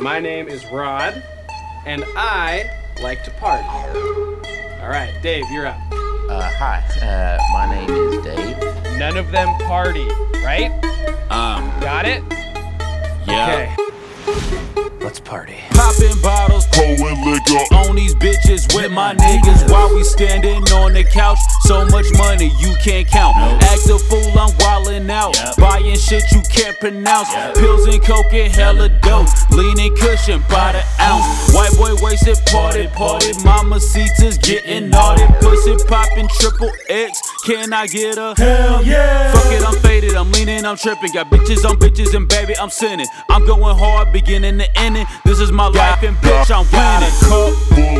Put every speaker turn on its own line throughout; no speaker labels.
My name is Rod, and I like to party. All right, Dave, you're up.
Uh, hi, uh, my name is Dave.
None of them party, right?
Um,
Got it?
yeah.
Okay.
Let's party.
Popping bottles,
Pouring liquor.
on these bitches with my niggas while we standing on the couch. So much money you can't count. Act a fool, shit you can't pronounce. Pills and coke and hella dope. Leaning cushion by the ounce. White boy wasted, party, party. Mamacitas getting naughty. Pussy popping triple X. Can I get a hell yeah? Fuck it, I'm faded, I'm leaning, I'm tripping. Got bitches on bitches and baby, I'm sinning. I'm going hard, beginning to ending. This is my life and bitch, I'm winning.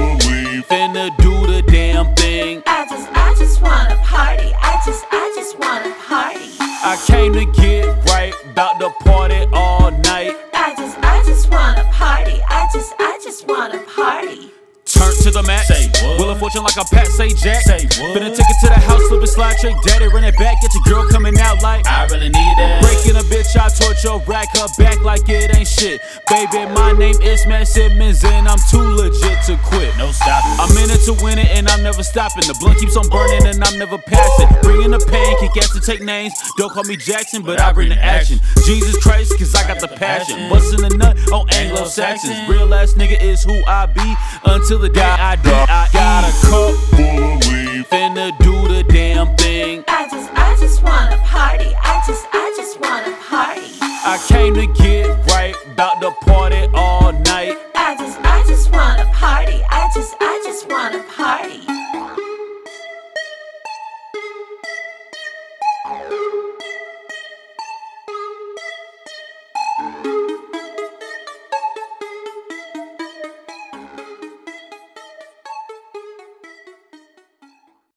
To get right, bout to party all night.
I just, I just wanna party. I just, I just wanna party.
Turn to the max.
Say what?
Wheel of fortune like a Pat Sajak.
Say what?
Finna take it to the house, slip and slide, trick daddy, run it back, get your girl coming out like.
I really need it.
Breaking a bitch, I torch your rack her back like it ain't shit. Baby, my name is Smash Simmons and I'm too legit to quit.
No stopping.
I'm in it to win it and I'm never stopping. The blunt keeps on burning and I'm never passing the pain, kick ass to take names. Don't call me Jackson, but I bring the action. Jesus Christ, cause I got the passion. Bustin' the nut on Anglo Saxons. Real ass nigga is who I be until the day I die. I got a cup
full of weed,
finna do the damn thing.
I just, I just wanna party. I just, I just wanna party.
I came to get right, bout to party all night.
I just, I just wanna party. I just, I just wanna party. thank you.